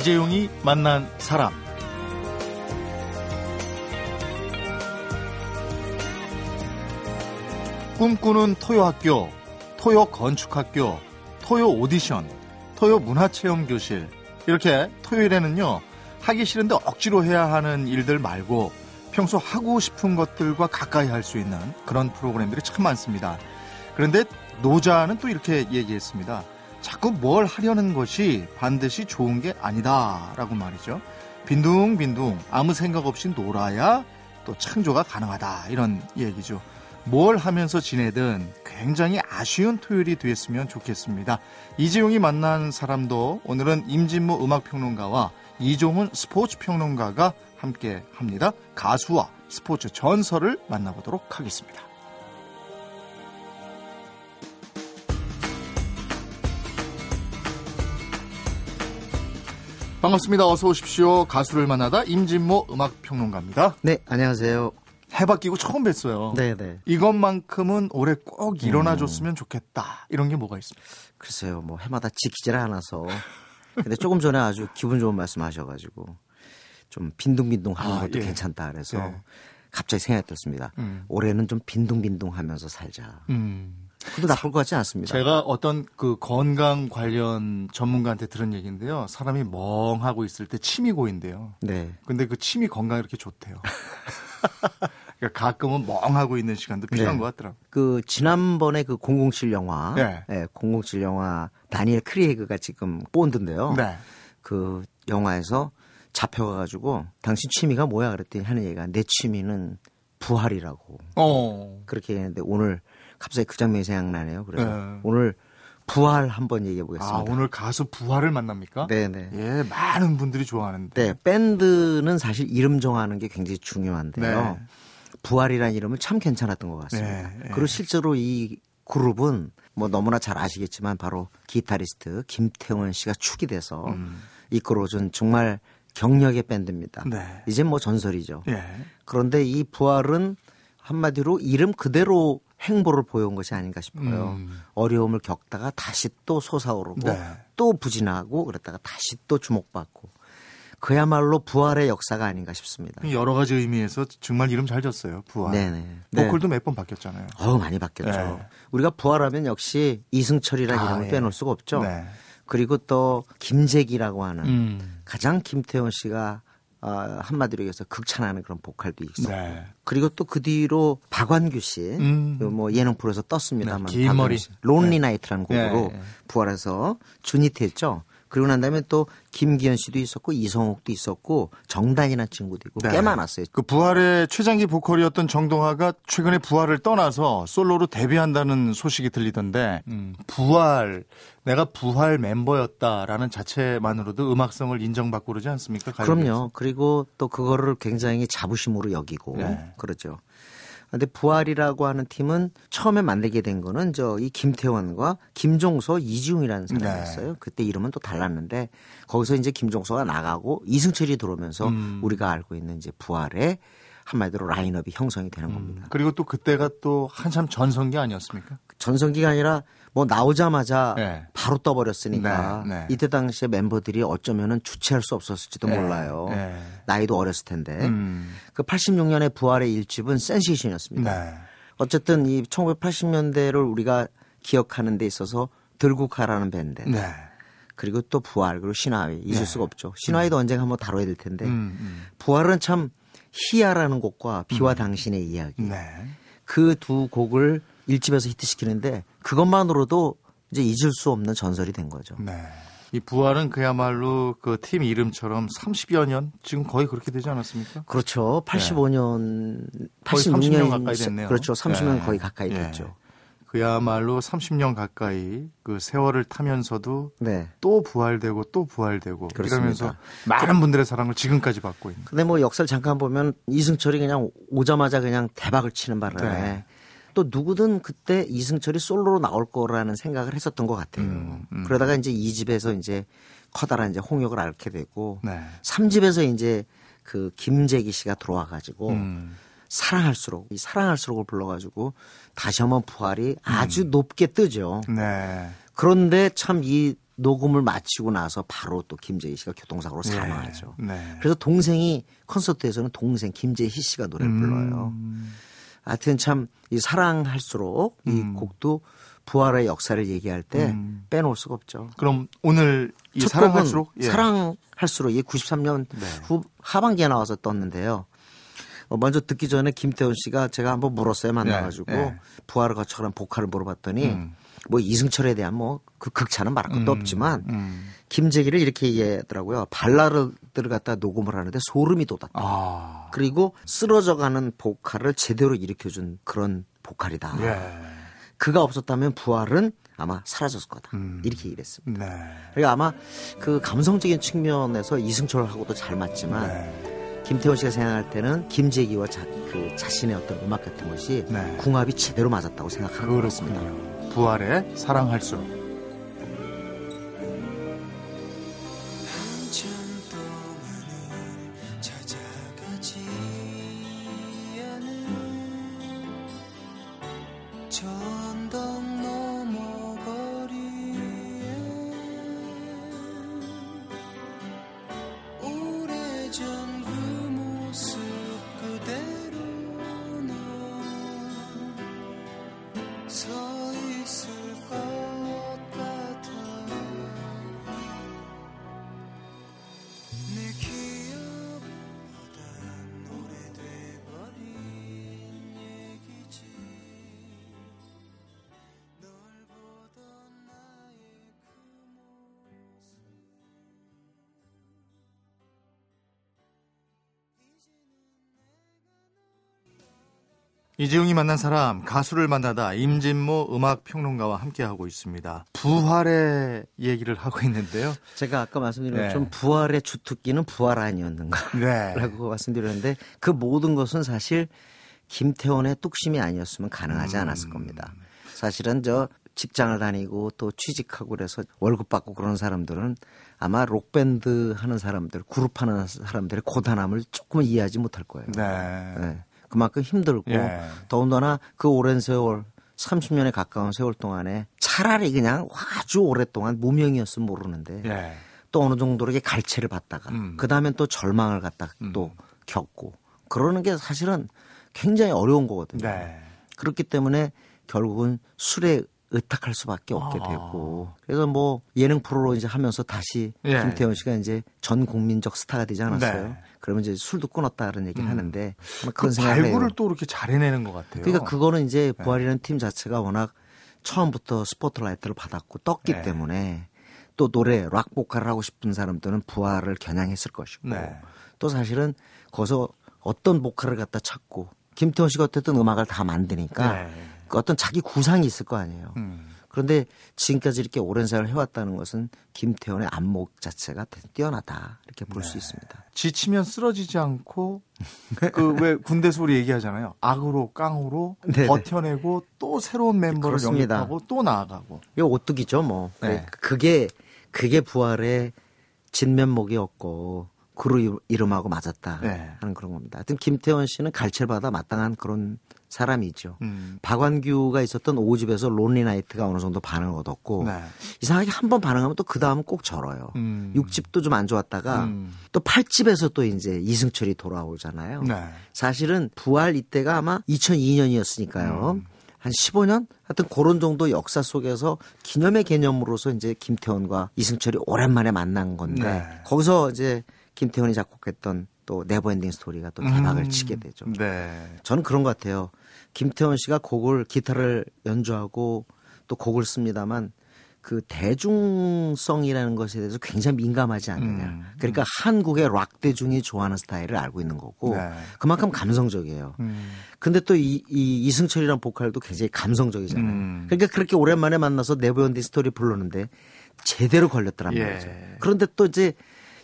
이재용이 만난 사람. 꿈꾸는 토요학교, 토요 건축학교, 토요 오디션, 토요 문화체험교실. 이렇게 토요일에는요, 하기 싫은데 억지로 해야 하는 일들 말고 평소 하고 싶은 것들과 가까이 할 수 있는 그런 프로그램들이 참 많습니다. 그런데 노자는 또 이렇게 얘기했습니다. 자꾸 뭘 하려는 것이 반드시 좋은 게 아니다라고 말이죠. 빈둥빈둥 아무 생각 없이 놀아야 또 창조가 가능하다 이런 얘기죠. 뭘 하면서 지내든 굉장히 아쉬운 토요일이 됐으면 좋겠습니다. 이재용이 만난 사람도 오늘은 임진모 음악평론가와 이종훈 스포츠평론가가 함께 합니다. 가수와 스포츠 전설을 만나보도록 하겠습니다. 반갑습니다. 어서 오십시오. 가수를 만나다 임진모 음악평론가입니다. 네, 안녕하세요. 해바 끼고 처음 뵀어요. 네, 네. 이것만큼은 올해 꼭 일어나줬으면 좋겠다. 이런 게 뭐가 있습니까? 글쎄요, 뭐 해마다 지키질 않아서. 근데 조금 전에 아주 기분 좋은 말씀하셔가지고 좀 빈둥빈둥 하는 아, 것도 예. 괜찮다 그래서 예. 갑자기 생각이 들었습니다. 음. 올해는 좀 빈둥빈둥 하면서 살자. 음. 그것도 나쁠 것 같지 않습니다. 제가 어떤 그 건강 관련 전문가한테 들은 얘기인데요. 사람이 멍하고 있을 때 침이 고인데요. 네. 근데 그 침이 건강에 이렇게 좋대요. 그러니까 가끔은 멍하고 있는 시간도 필요한 네. 것 같더라고요. 그 지난번에 그 007 영화, 네. 네, 007 영화 다니엘 크리에그가 지금 본드인데요. 네. 그 영화에서 잡혀가가지고 당신 취미가 뭐야 그랬더니 하는 얘기가 내 취미는 부활이라고. 어. 그렇게 했는데 오늘 갑자기 그 장면이 생각나네요. 그래서 네. 오늘 부활 한번 얘기해 보겠습니다. 아, 오늘 가수 부활을 만납니까? 네네. 예, 많은 분들이 좋아하는데. 네, 밴드는 사실 이름 정하는 게 굉장히 중요한데요. 네. 부활이라는 이름은 참 괜찮았던 것 같습니다. 네, 네. 그리고 실제로 이 그룹은 뭐 너무나 잘 아시겠지만 바로 기타리스트 김태원 씨가 축이 돼서 음. 이끌어준 정말 경력의 밴드입니다. 네. 이제 뭐 전설이죠. 예. 그런데 이 부활은 한마디로 이름 그대로 행보를 보여온 것이 아닌가 싶어요. 음. 어려움을 겪다가 다시 또 솟아오르고 네. 또 부진하고 그랬다가 다시 또 주목받고 그야말로 부활의 역사가 아닌가 싶습니다. 여러 가지 의미에서 정말 이름 잘 졌어요. 부활. 네네. 네. 보컬도 몇번 바뀌었잖아요. 어우 많이 바뀌었죠. 네. 우리가 부활하면 역시 이승철이라는 아, 이름을 예. 빼놓을 수가 없죠. 네. 그리고 또 김재기라고 하는 음. 가장 김태원 씨가 어, 한마디로 얘기해서 극찬하는 그런 보컬도 있었고 네. 그리고 또 그 뒤로 박완규 씨, 음. 그뭐 예능 프로에서 떴습니다만, 네, 긴 머리. 씨, Lonely 네. Night라는 곡으로 네. 부활해서 주니트 했죠. 그리고 난 다음에 또 김기현 씨도 있었고 이성욱도 있었고 정단이라는 친구도 있고 네. 꽤 많았어요. 그 부활의 최장기 보컬이었던 정동화가 최근에 부활을 떠나서 솔로로 데뷔한다는 소식이 들리던데 음, 부활 내가 부활 멤버였다라는 자체만으로도 음악성을 인정받고 그러지 않습니까? 가요계에서? 그럼요. 그리고 또 그거를 굉장히 자부심으로 여기고 네. 그러죠. 근데 부활이라고 하는 팀은 처음에 만들게 된 거는 저 이 김태원과 김종서, 이지웅이라는 네. 사람이었어요. 그때 이름은 또 달랐는데 거기서 이제 김종서가 나가고 이승철이 들어오면서 음. 우리가 알고 있는 이제 부활의 한마디로 라인업이 형성이 되는 겁니다. 그리고 또 그때가 또 한참 전성기 아니었습니까? 전성기가 아니라 뭐 나오자마자 네. 바로 떠버렸으니까 네, 네. 이때 당시에 멤버들이 어쩌면은 주체할 수 없었을지도 네, 몰라요. 네. 나이도 어렸을 텐데. 음. 그 86년에 부활의 일집은 센세이션이었습니다. 네. 어쨌든 이 1980년대를 우리가 기억하는 데 있어서 들국화라는 밴드 네. 그리고 또 부활 그리고 신화위 잊을 네. 수가 없죠. 신화위도 언젠가 한번 다뤄야 될 텐데 음, 음. 부활은 참 희야라는 곡과 비와 당신의 이야기 네. 그두 곡을 일집에서 히트시키는데 그것만으로도 이제 잊을 수 없는 전설이 된 거죠. 네. 이 부활은 그야말로 그 팀 이름처럼 30여 년 지금 거의 그렇게 되지 않았습니까? 그렇죠. 85년, 네. 거의 86년 30년 가까이 됐네요. 그렇죠. 30년 네. 거의 가까이 예. 됐죠. 그야말로 30년 가까이 그 세월을 타면서도 네. 또 부활되고 또 부활되고. 이러면서 많은 분들의 사랑을 지금까지 받고 있는. 근데 뭐 역사를 잠깐 보면 이승철이 그냥 오자마자 그냥 대박을 치는 바람에 네. 또 누구든 그때 이승철이 솔로로 나올 거라는 생각을 했었던 것 같아요. 음, 음. 그러다가 이제 이 집에서 이제 커다란 이제 홍역을 앓게 되고 네. 삼집에서 이제 그 김재기 씨가 들어와 가지고 음. 사랑할수록 이 사랑할수록을 불러가지고 다시 한번 부활이 아주 높게 뜨죠. 네. 그런데 참 이 녹음을 마치고 나서 바로 또 김재희 씨가 교통사고로 예. 사망하죠. 네. 그래서 동생이 콘서트에서는 동생 김재희 씨가 노래를 불러요. 음. 하여튼 참 이 사랑할수록 이 곡도 부활의 역사를 얘기할 때 음. 빼놓을 수가 없죠. 그럼 오늘 이첫 사랑할수록 예. 사랑할수록 이게 93년 네. 후 하반기에 나와서 떴는데요. 어, 먼저 듣기 전에 김태훈 씨가 제가 한번 물었어요 만나가지고 네, 네. 부활을 거쳐간 보컬을 물어봤더니 음. 뭐 이승철에 대한 뭐 그 극찬은 말할 것도 없지만 음. 김재기를 이렇게 얘기하더라고요. 발라드를 갖다 녹음을 하는데 소름이 돋았다. 아. 그리고 쓰러져가는 보컬을 제대로 일으켜준 그런 보컬이다. 예. 그가 없었다면 부활은 아마 사라졌을 거다. 음. 이렇게 얘기했습니다. 네. 그러니까 아마 그 감성적인 측면에서 이승철하고도 잘 맞지만 네. 김태원 씨가 생각할 때는 김재기와 자, 그 자신의 어떤 음악 같은 것이 네. 궁합이 제대로 맞았다고 같습니다. 그렇군요. 부활의 사랑할 수 이재용이 만난 사람 가수를 만나다 임진모 음악 평론가와 함께하고 있습니다. 부활의 얘기를 하고 있는데요. 제가 아까 말씀드린 네. 것처럼 부활의 주특기는 부활 아니었는가 네. 라고 말씀드렸는데 그 모든 것은 사실 김태원의 뚝심이 아니었으면 가능하지 음. 않았을 겁니다. 사실은 저 직장을 다니고 또 취직하고 그래서 월급 받고 그런 사람들은 아마 록밴드 하는 사람들, 그룹 하는 사람들의 고단함을 조금 이해하지 못할 거예요. 네. 네. 그만큼 힘들고 예. 더군다나 그 오랜 세월 30년에 가까운 세월 동안에 차라리 그냥 아주 오랫동안 무명이었으면 모르는데 예. 또 어느 정도 이렇게 갈채를 받다가 음. 그 다음엔 또 절망을 갖다 또 겪고 그러는 게 사실은 굉장히 어려운 거거든요. 네. 그렇기 때문에 결국은 술에 의탁할 수밖에 없게 아. 되고 그래서 뭐 예능 프로로 이제 하면서 다시 예. 김태현 씨가 이제 전 국민적 스타가 되지 않았어요. 네. 그러면 이제 술도 끊었다 그런 얘기를 음. 하는데 그 그런 해요. 발굴을 또 이렇게 잘 해내는 것 같아요. 그러니까 그거는 이제 네. 부활이라는 팀 자체가 워낙 처음부터 스포트라이트를 받았고 떴기 네. 때문에 또 노래 락 보컬을 하고 싶은 사람들은 부활을 겨냥했을 것이고 네. 또 사실은 거기서 어떤 보컬을 갖다 찾고 김태원 씨가 어쨌든 음악을 다 만드니까 네. 그 어떤 자기 구상이 있을 거 아니에요. 음. 그런데 지금까지 이렇게 오랜 세월 해왔다는 것은 김태원의 안목 자체가 뛰어나다 이렇게 볼 네. 수 있습니다. 지치면 쓰러지지 않고 그 왜 군대에서 우리 얘기하잖아요. 악으로 깡으로 네네. 버텨내고 또 새로운 멤버를 그렇습니다. 영입하고 또 나아가고. 이거 오뚜기죠, 뭐. 네. 그게 그게 부활의 진면목이었고 그루 이름하고 맞았다 네. 하는 그런 겁니다. 하여튼 김태원 씨는 갈채를 받아 마땅한 그런 사람이죠. 음. 박완규가 있었던 오집에서 론리 나이트가 어느 정도 반응을 얻었고 네. 이상하게 한 번 반응하면 또 그 다음은 꼭 절어요. 음. 육 6집도 좀 안 좋았다가 음. 또 8집에서 또 이제 이승철이 돌아오잖아요. 네. 사실은 부활 이때가 아마 2002년이었으니까요. 음. 한 15년? 하여튼 그런 정도 역사 속에서 기념의 개념으로서 이제 김태원과 이승철이 오랜만에 만난 건데 네. 거기서 이제 김태원이 작곡했던 또 네버엔딩 스토리가 또 대박을 음. 치게 되죠. 네. 저는 그런 것 같아요. 김태원 씨가 곡을 기타를 연주하고 또 곡을 씁니다만 그 대중성이라는 것에 대해서 굉장히 민감하지 않느냐. 음. 그러니까 한국의 락 대중이 좋아하는 스타일을 알고 있는 거고 네. 그만큼 감성적이에요. 음. 근데 또 이 이승철이라는 보컬도 굉장히 감성적이잖아요. 음. 그러니까 그렇게 오랜만에 만나서 네버엔딩 스토리 부르는데 제대로 걸렸더란 예. 말이죠. 그런데 또 이제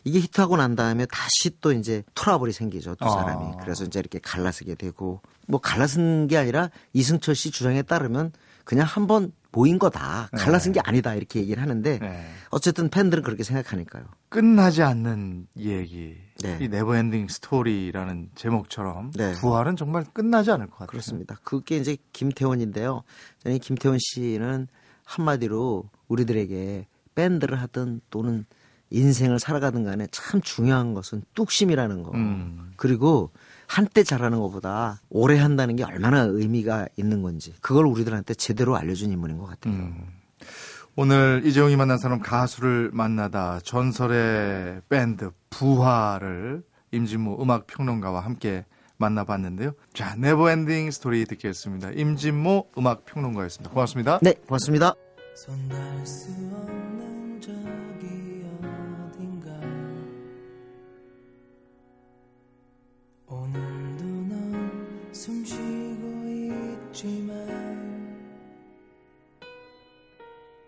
이게 히트하고 난 다음에 다시 또 이제 트러블이 생기죠. 두 어. 사람이. 그래서 이제 이렇게 갈라서게 되고 뭐 갈라선 게 아니라 이승철 씨 주장에 따르면 그냥 한번 모인 거다. 갈라선 게 아니다. 이렇게 얘기를 하는데 네. 어쨌든 팬들은 그렇게 생각하니까요. 끝나지 않는 얘기. 네. 이 네버엔딩 스토리라는 제목처럼 네. 부활은 정말 끝나지 않을 것 같아요. 그렇습니다. 그게 이제 김태원인데요. 저는 이 김태원 씨는 한마디로 우리들에게 밴드를 하든 또는 인생을 살아가든 간에 참 중요한 것은 뚝심이라는 거. 음. 그리고 한때 잘하는 것보다 오래 한다는 게 얼마나 의미가 있는 건지 그걸 우리들한테 제대로 알려준 인물인 것 같아요. 음. 오늘 이재용이 만난 사람 가수를 만나다 전설의 밴드 부활을 임진모 음악 평론가와 함께 만나봤는데요. 자, 네버엔딩 스토리 듣겠습니다. 임진모 음악 평론가였습니다. 고맙습니다. 네, 고맙습니다. 오늘도 넌 숨쉬고 있지만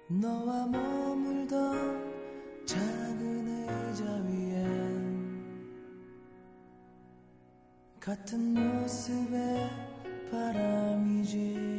너와 머물던 작은 의자 위엔 같은 모습에 바람이 지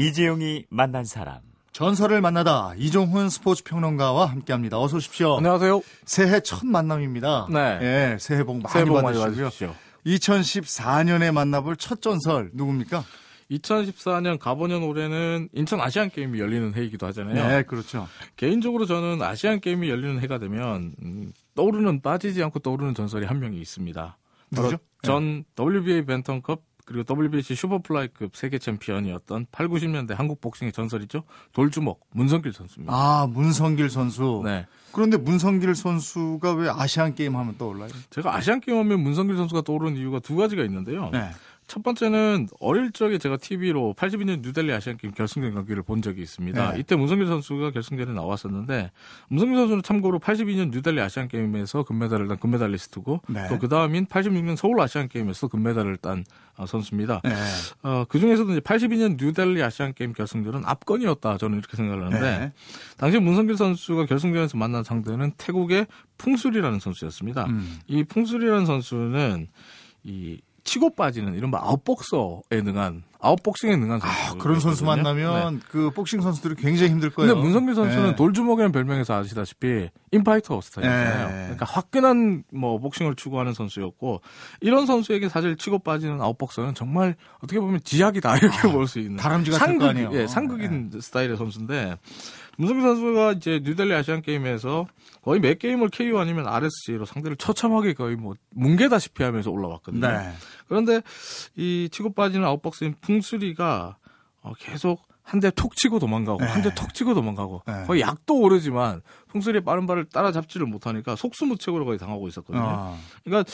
이재용이 만난 사람. 전설을 만나다 이종훈 스포츠 평론가와 함께합니다. 어서 오십시오. 안녕하세요. 새해 첫 만남입니다. 네. 예, 새해 복 많이 새해 복 받으시고요. 받으십시오. 2014년에 만나볼 첫 전설 누굽니까? 2014년 갑오년 올해는 인천 아시안 게임이 열리는 해이기도 하잖아요. 네, 그렇죠. 개인적으로 저는 아시안 게임이 열리는 해가 되면 음, 떠오르는 빠지지 않고 떠오르는 전설이 한 명이 있습니다. 누구죠? 전 WBA 밴텀급 그리고 WBC 슈퍼플라이급 세계 챔피언이었던 8, 90년대 한국 복싱의 전설이죠. 돌주먹 문성길 선수입니다. 아, 문성길 선수. 네. 그런데 문성길 선수가 왜 아시안 게임 하면 떠올라요? 제가 아시안 게임 하면 문성길 선수가 떠오르는 이유가 두 가지가 있는데요. 네. 첫 번째는 어릴 적에 제가 TV로 82년 뉴델리 아시안 게임 결승전 경기를 본 적이 있습니다. 네. 이때 문성길 선수가 결승전에 나왔었는데 문성길 선수는 참고로 82년 뉴델리 아시안 게임에서 금메달을 딴 금메달리스트고 네. 또 그 다음인 86년 서울 아시안 게임에서 금메달을 딴 어, 선수입니다. 네. 어, 그 중에서도 이제 82년 뉴델리 아시안 게임 결승전은 압권이었다 저는 이렇게 생각을 하는데 네. 당시 문성길 선수가 결승전에서 만난 상대는 태국의 퐁스리라는 선수였습니다. 음. 이 퐁스리라는 선수는 이 치고 빠지는 이른바 아웃복서에 능한 아웃복싱에 능한 선수. 아, 그런 선수 만나면 그 복싱 선수들이 굉장히 힘들 거예요. 네. 근데 문성길 선수는 네. 돌주먹이라는 별명에서 아시다시피 인파이터 스타일이잖아요. 네. 그러니까 화끈한 뭐 복싱을 추구하는 선수였고 이런 선수에게 사실 치고 빠지는 아웃복서는 정말 어떻게 보면 지약이다 이렇게 볼수 있는 다람쥐 같을 거 아니에요. 예, 상극인 스타일의 선수인데 문성길 선수가 이제 뉴델리 아시안 게임에서 거의 몇 게임을 KO 아니면 RSG로 상대를 처참하게 거의 뭐 뭉개다시피 하면서 올라왔거든요. 네. 그런데 이 치고 빠지는 아웃박스인 풍수리가 어, 계속 한 대 톡 치고 도망가고 네. 한대 톡 치고 도망가고 네. 거의 약도 오르지만 풍수리의 빠른 발을 따라잡지를 못하니까 속수무책으로 거의 당하고 있었거든요. 어. 그러니까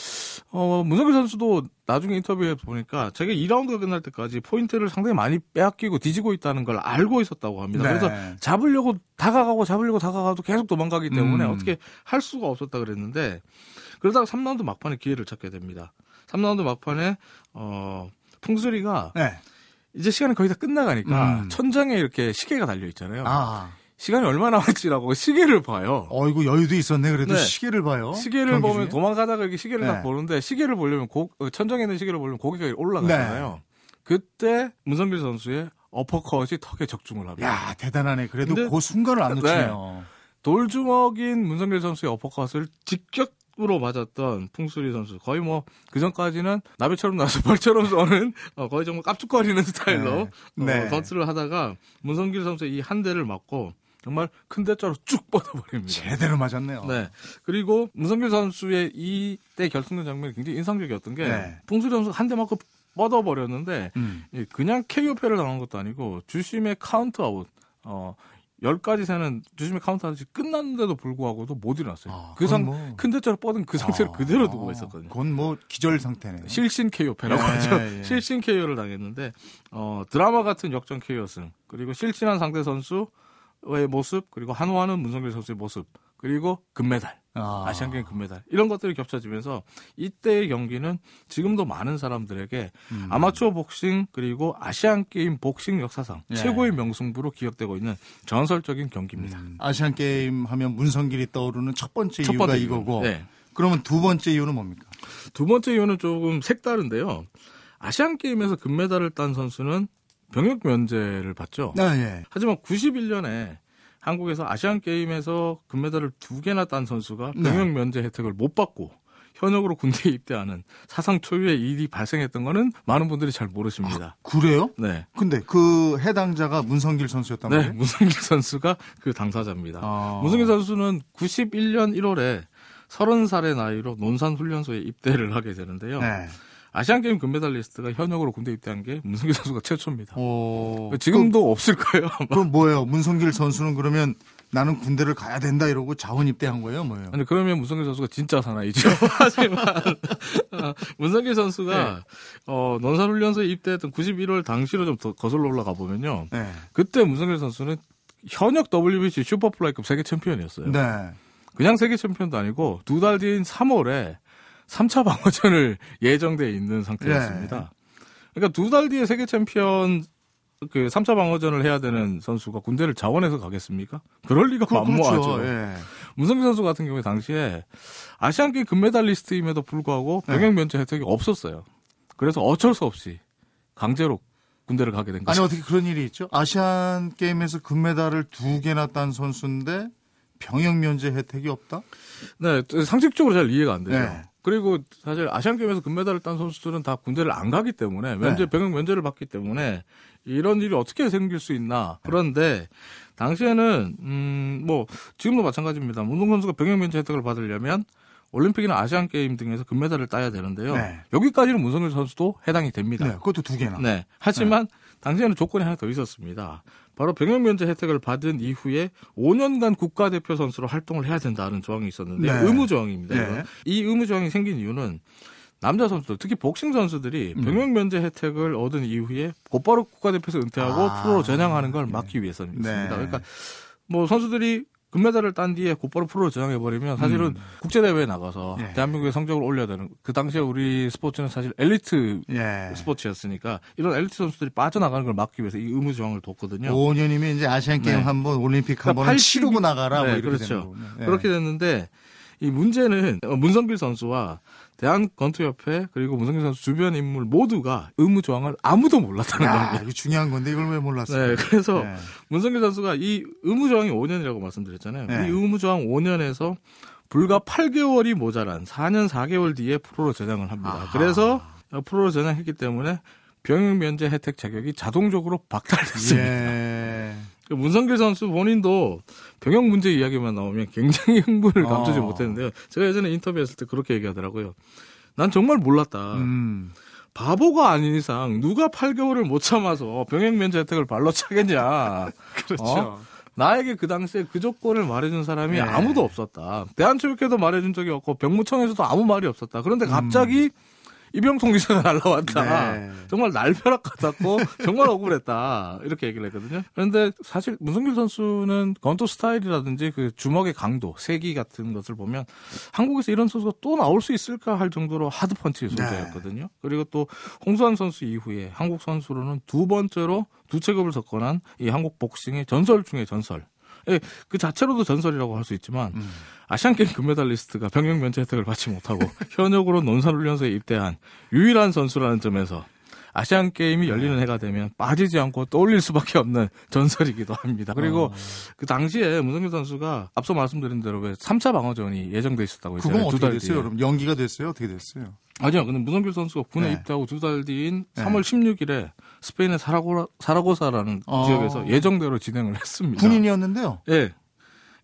어, 문성길 선수도 나중에 인터뷰에 보니까 자기가 2라운드가 끝날 때까지 포인트를 상당히 많이 빼앗기고 뒤지고 있다는 걸 알고 있었다고 합니다. 네. 그래서 잡으려고 다가가고 잡으려고 다가가도 계속 도망가기 때문에 음. 어떻게 할 수가 없었다 그랬는데 그러다가 3라운드 막판에 기회를 찾게 됩니다. 3라운드 막판에 어 풍수리가 네. 이제 시간이 거의 다 끝나가니까 음. 천장에 이렇게 시계가 달려 있잖아요. 아. 시간이 얼마 남았지라고 시계를 봐요. 어이구 여유도 있었네. 그래도 네. 시계를 봐요. 시계를 보면 중에. 도망가다가 이렇게 시계를 네. 딱 보는데 시계를 보려면 고, 어, 천장에 있는 시계를 보려면 고개가 올라가잖아요. 네. 그때 문성길 선수의 어퍼컷이 턱에 적중을 합니다. 야 대단하네. 그래도 근데- 그 순간을 안 네. 놓치네요. 돌주먹인 문성길 선수의 어퍼컷을 직격 으로 맞았던 풍수리 선수 거의 뭐 그 전까지는 나비처럼 나서 벌처럼 쏘는 어, 거의 정말 깝죽거리는 스타일로 네. 네. 어, 댄스를 하다가 문성길 선수의 이 한 대를 맞고 정말 큰 대자로 쭉 뻗어버립니다. 제대로 맞았네요. 네. 그리고 문성길 선수의 이 때 결승전 장면이 굉장히 인상적이었던 게 네. 퐁스리 선수가 한대 맞고 뻗어버렸는데 음. 이 그냥 KO패를 당한 것도 아니고 주심의 카운트아웃 어 10가지 세는 주심의 카운트아웃이 끝났는데도 불구하고도 못 일어났어요. 아, 그 상, 그건 뭐- 큰 대자로 뻗은 그 상태를 아, 그대로 두고 있었거든요. 그건 뭐 기절 상태네요. 실신 KO패라고 예, 하죠. 예. 실신 KO를 당했는데 어 드라마 같은 역전 KO승 그리고 실신한 상대 선수의 모습 그리고 한호하는 문성길 선수의 모습 그리고 금메달 아. 아시안 게임 금메달 이런 것들이 겹쳐지면서 이때의 경기는 지금도 많은 사람들에게 음. 아마추어 복싱 그리고 아시안 게임 복싱 역사상 예. 최고의 명승부로 기억되고 있는 전설적인 경기입니다. 아시안 게임 하면 문성길이 떠오르는 첫 번째 첫 이유가 번째 이거고. 네. 그러면 두 번째 이유는 뭡니까? 두 번째 이유는 조금 색다른데요. 아시안 게임에서 금메달을 딴 선수는 병역 면제를 받죠. 아, 예. 하지만 91년에 한국에서 아시안 게임에서 금메달을 두 개나 딴 선수가 네. 병역 면제 혜택을 못 받고 현역으로 군대에 입대하는 사상 초유의 일이 발생했던 거는 많은 분들이 잘 모르십니다. 그래요? 네. 근데 그 해당자가 문성길 선수였단 네, 말이에요? 문승길 선수가 그 당사자입니다. 아. 문승길 선수는 91년 1월에 30살의 나이로 논산훈련소에 입대를 하게 되는데요. 네. 아시안게임 금메달리스트가 현역으로 군대 입대한 게 문승길 선수가 최초입니다. 어, 지금도 없을 거예요. 아마. 그럼 뭐예요? 문성길 선수는 그러면 나는 군대를 가야 된다 이러고 자원 입대한 거예요? 뭐예요? 아니 그러면 문성길 선수가 진짜 사나이죠. 하지만 어, 문성길 선수가 네. 어, 논산훈련소에 입대했던 91월 당시로 좀 더 거슬러 올라가 보면요. 네. 그때 문성길 선수는 현역 WBC 슈퍼플라이급 세계 챔피언이었어요. 네. 그냥 세계 챔피언도 아니고 두 달 뒤인 3월에 3차 방어전을 예정돼 있는 상태였습니다. 네. 그러니까 두 달 뒤에 세계 챔피언 그 3차 방어전을 해야 되는 선수가 군대를 자원해서 가겠습니까? 그럴 리가 그, 만무하죠. 그렇죠. 예. 문성길 선수 같은 경우에 당시에 아시안게임 금메달리스트임에도 불구하고 네. 병역 면제 혜택이 없었어요. 그래서 어쩔 수 없이 강제로 군대를 가게 된 아니 거죠. 어떻게 그런 일이 있죠? 아시안 게임에서 금메달을 두 개나 딴 선수인데 병역 면제 혜택이 없다? 네, 상식적으로 잘 이해가 안 되죠. 네. 그리고 사실 아시안 게임에서 금메달을 딴 선수들은 다 군대를 안 가기 때문에 면제 네. 병역 면제를 받기 때문에 이런 일이 어떻게 생길 수 있나. 그런데 당시에는 음뭐 지금도 마찬가지입니다. 운동 선수가 병역 면제 혜택을 받으려면 올림픽이나 아시안 게임 등에서 금메달을 따야 되는데요. 네. 여기까지는 문성일 선수도 해당이 됩니다. 네, 그것도 두 개나. 네. 하지만 당시에는 조건이 하나 더 있었습니다. 바로 병역 면제 혜택을 받은 이후에 5년간 국가대표 선수로 활동을 해야 된다는 조항이 있었는데 네. 의무 조항입니다. 네. 이 의무 조항이 생긴 이유는 남자 선수들, 특히 복싱 선수들이 음. 병역 면제 혜택을 얻은 이후에 곧바로 국가대표에서 은퇴하고 아, 프로로 전향하는 걸 막기 위해서입니다. 네. 그러니까 뭐 선수들이 금메달을 딴 뒤에 곧바로 프로로 전향해버리면 사실은 음. 국제대회에 나가서 예. 대한민국의 성적을 올려야 되는 그 당시에 우리 스포츠는 사실 엘리트 예. 스포츠였으니까 이런 엘리트 선수들이 빠져나가는 걸 막기 위해서 이 의무 조항을 뒀거든요. 5년이면 이제 아시안 게임 네. 한 번, 올림픽 한 그러니까 번은 80 치르고 나가라. 뭐 네, 이렇게 그렇죠. 예. 그렇게 됐는데 이 문제는 어, 문성길 선수와 대한권투협회 그리고 문성길 선수 주변 인물 모두가 의무 조항을 아무도 몰랐다는 야, 겁니다. 이거 중요한 건데 이걸 왜 몰랐어요? 네, 그래서 네. 문성길 선수가 이 의무 조항이 5년이라고 말씀드렸잖아요. 네. 이 의무 조항 5년에서 불과 8개월이 모자란 4년 4개월 뒤에 프로로 전향을 합니다. 아하. 그래서 프로로 전향했기 때문에 병역 면제 혜택 자격이 자동적으로 박탈됐습니다. 예. 그 문성길 선수 본인도 병역 문제 이야기만 나오면 굉장히 흥분을 감추지 어. 못했는데요. 제가 예전에 인터뷰했을 때 그렇게 얘기하더라고요. 난 정말 몰랐다. 음. 바보가 아닌 이상 누가 8개월을 못 참아서 병역 면제 혜택을 발로 차겠냐. 그렇죠. 어? 나에게 그 당시에 그 조건을 말해준 사람이 네. 아무도 없었다. 대한체육회도 말해준 적이 없고 병무청에서도 아무 말이 없었다. 그런데 갑자기 이병통 기사가 날라왔다. 네. 정말 날벼락 같았고 정말 억울했다. 이렇게 얘기를 했거든요. 그런데 사실 문성길 선수는 건투 스타일이라든지 그 주먹의 강도, 세기 같은 것을 보면 한국에서 이런 선수가 또 나올 수 있을까 할 정도로 하드 펀치 소재였거든요. 그리고 또 홍수환 선수 이후에 한국 선수로는 두 번째로 두 체급을 석권한 이 한국 복싱의 전설 중의 전설. 예, 그 자체로도 전설이라고 할 수 있지만 음. 아시안게임 금메달리스트가 병역 면제 혜택을 받지 못하고 현역으로 논산훈련소에 입대한 유일한 선수라는 점에서 아시안 게임이 열리는 해가 되면 빠지지 않고 떠올릴 수밖에 없는 전설이기도 합니다. 그리고 그 당시에 문성길 선수가 앞서 말씀드린 대로 왜 3차 방어전이 예정돼 있었다고 그건 했잖아요. 어떻게 두달 됐어요? 여러분 연기가 됐어요? 어떻게 됐어요? 아니요. 근데 문성길 선수가 군에 네. 입대하고 두 달 뒤인 네. 3월 16일에 스페인의 사라고, 사라고사라는 어. 지역에서 예정대로 진행을 했습니다. 군인이었는데요. 예.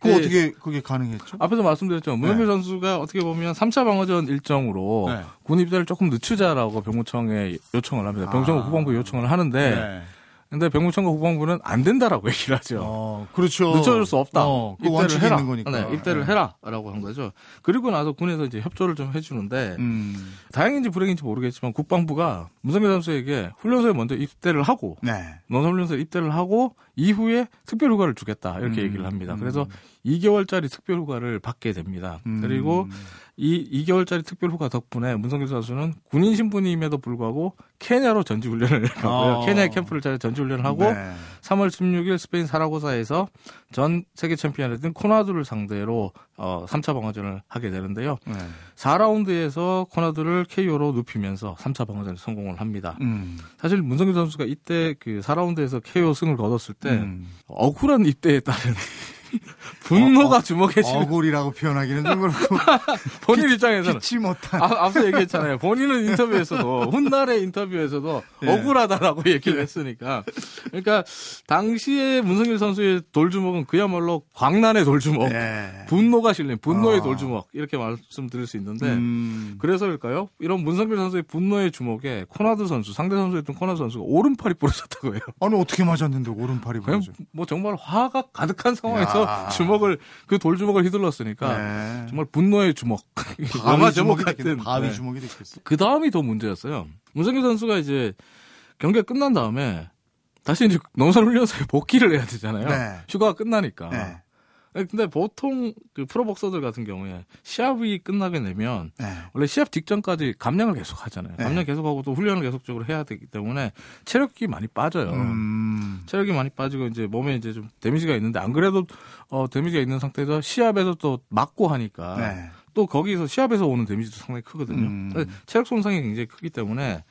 그 예. 어떻게 그게 가능했죠? 앞에서 말씀드렸죠. 문성길 네. 선수가 어떻게 보면 3차 방어전 일정으로 네. 군 입대를 조금 늦추자라고 병무청에 요청을 합니다. 병무청 아. 국방부에 요청을 하는데 네. 근데 병무청과 국방부는 안 된다라고 얘기를 하죠. 어, 그렇죠. 늦춰줄 수 없다. 어, 그 입대를 해라. 네, 입대를 네. 해라라고 한 거죠. 그리고 나서 군에서 이제 협조를 좀 해주는데 음. 다행인지 불행인지 모르겠지만 국방부가 문성길 선수에게 훈련소에 먼저 입대를 하고 네. 논산훈련소에 입대를 하고 이후에 특별휴가를 주겠다 이렇게 음, 얘기를 합니다. 음. 그래서 2개월짜리 특별휴가를 받게 됩니다. 음. 그리고 이 2개월짜리 특별휴가 덕분에 문성길 선수는 군인 신분임에도 불구하고 케냐로 전지훈련을 가고요. 어. 케냐의 캠프를 찾아 전지훈련을 하고 네. 3월 16일 스페인 사라고사에서 전 세계 챔피언이었던 코나두를 상대로 어, 3차 방어전을 하게 되는데요. 네. 4라운드에서 코나두를 KO로 눕히면서 3차 방어전에 성공을 합니다. 음. 사실 문성길 선수가 이때 그 4라운드에서 KO 승을 거뒀을 때 음. 억울한 입대에 따른 분노가 어, 어, 주먹에 쥐는 억울이라고 표현하기는 좀 그렇고 본인 입장에서는 피치 못한 아, 앞서 얘기했잖아요. 본인은 인터뷰에서도 훗날의 인터뷰에서도 네. 억울하다라고 얘기를 했으니까. 그러니까 당시에 문성길 선수의 돌주먹은 그야말로 광란의 돌주먹, 예. 분노가 실린 분노의 아. 돌주먹 이렇게 말씀드릴 수 있는데 음. 그래서일까요? 이런 문성길 선수의 분노의 주먹에 코나두 선수, 상대 선수였던 코나두 선수가 오른팔이 부러졌다고 해요. 아니 어떻게 맞았는데 오른팔이 부러져? 뭐 정말 화가 가득한 상황에서 야. 주먹을 그 돌주먹을 휘둘렀으니까 네. 정말 분노의 주먹. 바위 주먹이 같은. 바위 네. 주먹이 됐겠어. 그 다음이 더 문제였어요. 문성길 선수가 이제 경기가 끝난 다음에 다시 이제 농산 훈련소에 복귀를 해야 되잖아요. 네. 휴가가 끝나니까. 네. 근데 보통 그 프로복서들 같은 경우에 시합이 끝나게 되면 네. 원래 시합 직전까지 감량을 계속 하잖아요. 네. 감량 계속하고 또 훈련을 계속적으로 해야 되기 때문에 체력이 많이 빠져요. 음. 체력이 많이 빠지고 이제 몸에 이제 좀 데미지가 있는데 안 그래도 어 데미지가 있는 상태에서 시합에서 또 맞고 하니까 네. 또 거기서 시합에서 오는 데미지도 상당히 크거든요. 음. 체력 손상이 굉장히 크기 때문에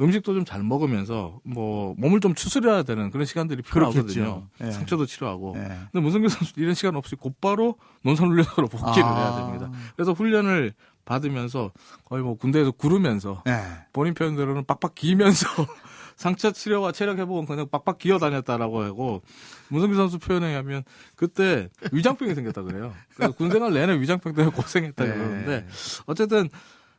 음식도 좀 잘 먹으면서 뭐 몸을 좀 추스려야 되는 그런 시간들이 필요하거든요. 예. 상처도 치료하고. 네. 근데 문성길 선수 이런 시간 없이 곧바로 논산 훈련으로 복귀를 아. 해야 됩니다. 그래서 훈련을 받으면서 거의 뭐 군대에서 구르면서 네. 본인 표현대로는 빡빡 기면서 상처 치료와 체력 회복은 그냥 빡빡 기어 다녔다라고 하고 문성길 선수 표현에 의하면 그때 위장병이 생겼다 그래요. 그래서 군생활 내내 위장병 때문에 고생했다 네. 그러는데 어쨌든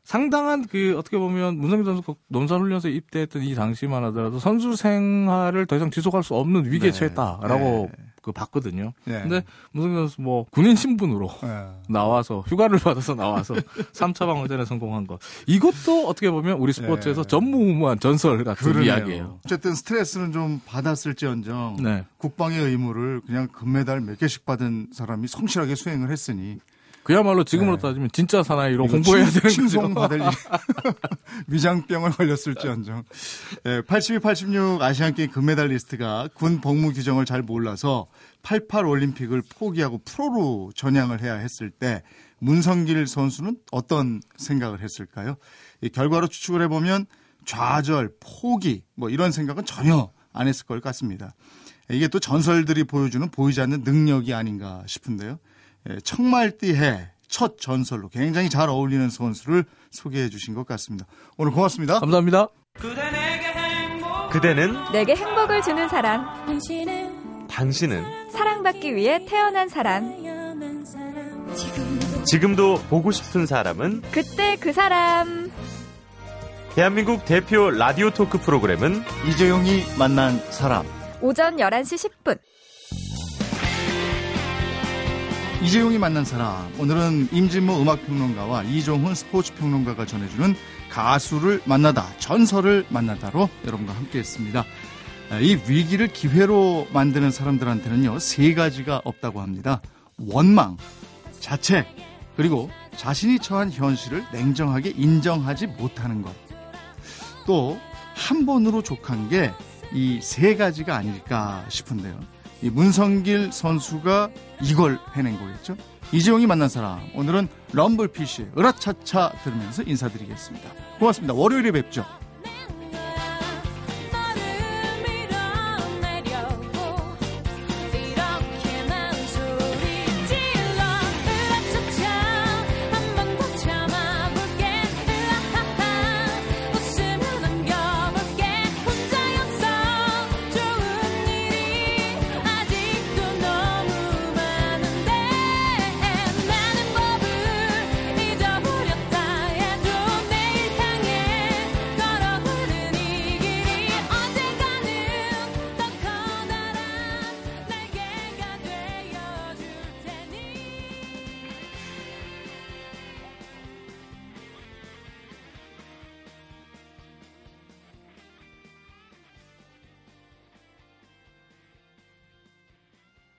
상당한 그 어떻게 보면 문성길 선수 논산훈련소 에 입대했던 이 당시만 하더라도 선수 생활을 더 이상 지속할 수 없는 위기에 네. 처했다라고 네. 그 봤거든요. 네. 근데 문성길 선수 뭐 군인 신분으로 네. 나와서 휴가를 받아서 나와서 3차 방어전에 성공한 거. 이것도 어떻게 보면 우리 스포츠에서 네. 전무후무한 전설 같은 그러네요. 이야기예요. 어쨌든 스트레스는 좀 받았을지언정 네. 국방의 의무를 그냥 금메달 몇 개씩 받은 사람이 성실하게 수행을 했으니 그야말로 지금으로 네. 따지면 진짜 사나이로 홍보해야 칭- 되는 칭송 거죠. 받을 일. 위장병을 걸렸을지언정. 예, 82, 86 아시안 게임 금메달리스트가 군 복무 규정을 잘 몰라서 88 올림픽을 포기하고 프로로 전향을 해야 했을 때 문성길 선수는 어떤 생각을 했을까요? 이 결과로 추측을 해보면 좌절, 포기 뭐 이런 생각은 전혀 안 했을 것 같습니다. 이게 또 전설들이 보여주는 보이지 않는 능력이 아닌가 싶은데요. 예, 청말띠해 첫 전설로 굉장히 잘 어울리는 선수를 소개해 주신 것 같습니다. 오늘 고맙습니다. 감사합니다. 그대 그대는 내게 행복을 주는 사람, 당신은 사랑받기 위해 태어난 사람, 지금도 보고 싶은 사람은 그때 그 사람. 대한민국 대표 라디오 토크 프로그램은 이재용이 만난 사람. 오전 11시 10분. 이재용이 만난 사람. 오늘은 임진모 음악평론가와 이종훈 스포츠평론가가 전해주는 가수를 만나다, 전설을 만나다로 여러분과 함께 했습니다. 이 위기를 기회로 만드는 사람들한테는요, 세 가지가 없다고 합니다. 원망, 자책, 그리고 자신이 처한 현실을 냉정하게 인정하지 못하는 것. 또, 한 번으로 족한 게 이 세 가지가 아닐까 싶은데요. 이 문성길 선수가 이걸 해낸 거겠죠. 이재용이 만난 사람 오늘은 럼블피쉬의 으라차차 들으면서 인사드리겠습니다. 고맙습니다. 월요일에 뵙죠.